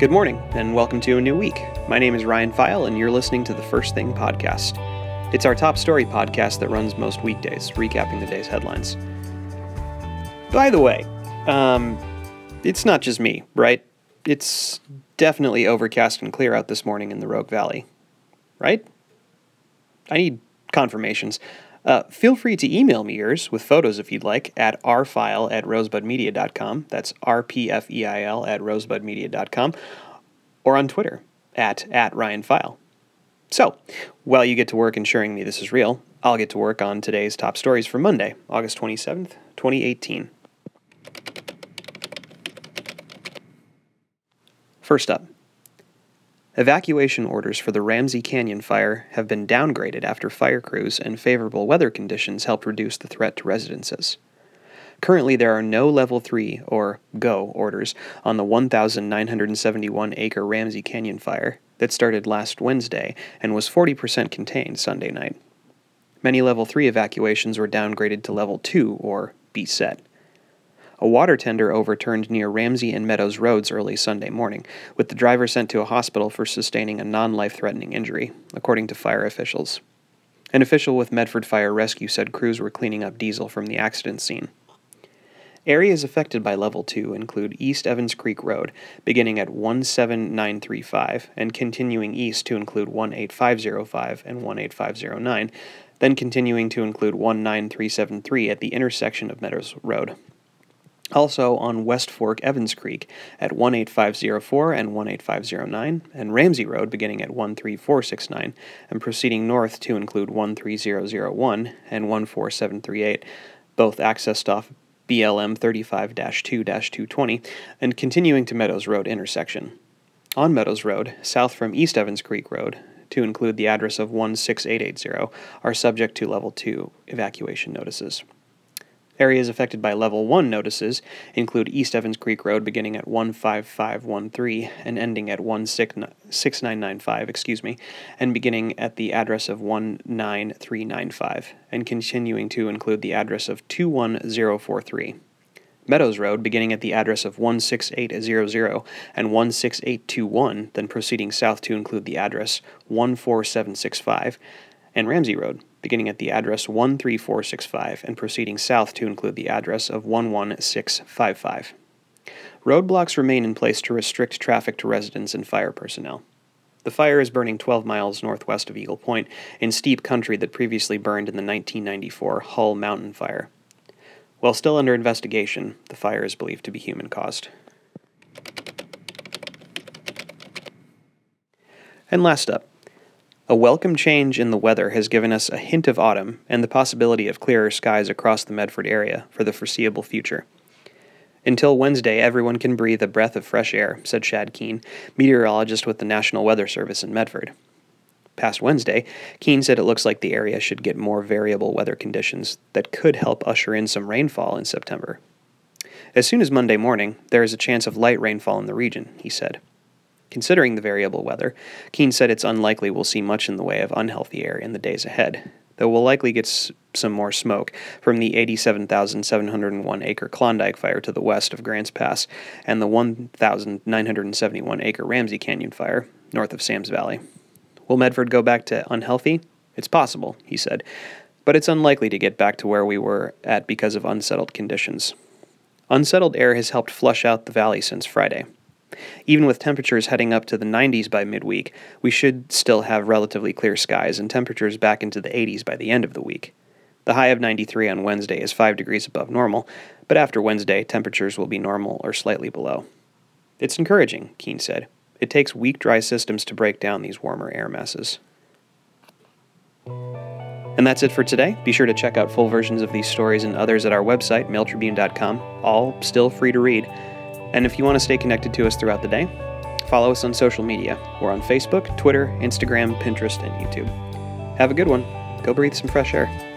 Good morning, and welcome to a new week. My name is Ryan Pfeil, and you're listening to the First Thing podcast. It's our top story podcast that runs most weekdays, recapping the day's headlines. By the way, um, it's not just me, right? It's definitely overcast and clear out this morning in the Rogue Valley. Right? I need confirmations. Uh, feel free to email me yours with photos if you'd like at rpfeil at rosebudmedia.com. That's R-P-F-E-I-L at rosebudmedia.com. Or on Twitter at, at ryanpfeil. So, while you get to work ensuring me this is real, I'll get to work on today's top stories for Monday, August 27th, 2018. First up, Evacuation orders for the Ramsey Canyon fire have been downgraded after fire crews and favorable weather conditions helped reduce the threat to residences. Currently, there are no Level 3 or GO orders on the 1,971 acre Ramsey Canyon fire that started last Wednesday and was 40% contained Sunday night. Many Level 3 evacuations were downgraded to Level 2 or be set. A water tender overturned near Ramsey and Meadows Roads early Sunday morning, with the driver sent to a hospital for sustaining a non life threatening injury, according to fire officials. An official with Medford Fire Rescue said crews were cleaning up diesel from the accident scene. Areas affected by Level 2 include East Evans Creek Road, beginning at 17935 and continuing east to include 18505 and 18509, then continuing to include 19373 at the intersection of Meadows Road. Also on West Fork Evans Creek at 18504 and 18509, and Ramsey Road beginning at 13469 and proceeding north to include 13001 and 14738, both accessed off BLM 35 2 220, and continuing to Meadows Road intersection. On Meadows Road, south from East Evans Creek Road, to include the address of 16880, are subject to Level 2 evacuation notices. Areas affected by Level 1 notices include East Evans Creek Road beginning at 15513 and ending at 16995, excuse me, and beginning at the address of 19395 and continuing to include the address of 21043. Meadows Road beginning at the address of 16800 and 16821, then proceeding south to include the address 14765, and Ramsey Road beginning at the address 13465 and proceeding south to include the address of 11655. Roadblocks remain in place to restrict traffic to residents and fire personnel. The fire is burning 12 miles northwest of Eagle Point in steep country that previously burned in the 1994 Hull Mountain Fire. While still under investigation, the fire is believed to be human caused. And last up, a welcome change in the weather has given us a hint of autumn and the possibility of clearer skies across the Medford area for the foreseeable future. Until Wednesday, everyone can breathe a breath of fresh air, said Shad Keene, meteorologist with the National Weather Service in Medford. Past Wednesday, Keene said it looks like the area should get more variable weather conditions that could help usher in some rainfall in September. As soon as Monday morning, there is a chance of light rainfall in the region, he said. Considering the variable weather, Keene said it's unlikely we'll see much in the way of unhealthy air in the days ahead, though we'll likely get s- some more smoke from the 87,701 acre Klondike fire to the west of Grants Pass and the 1,971 acre Ramsey Canyon fire north of Sams Valley. Will Medford go back to unhealthy? It's possible, he said, but it's unlikely to get back to where we were at because of unsettled conditions. Unsettled air has helped flush out the valley since Friday. Even with temperatures heading up to the 90s by midweek, we should still have relatively clear skies and temperatures back into the 80s by the end of the week. The high of 93 on Wednesday is 5 degrees above normal, but after Wednesday, temperatures will be normal or slightly below. It's encouraging, Keene said. It takes weak, dry systems to break down these warmer air masses. And that's it for today. Be sure to check out full versions of these stories and others at our website, mailtribune.com, all still free to read. And if you want to stay connected to us throughout the day, follow us on social media. We're on Facebook, Twitter, Instagram, Pinterest, and YouTube. Have a good one. Go breathe some fresh air.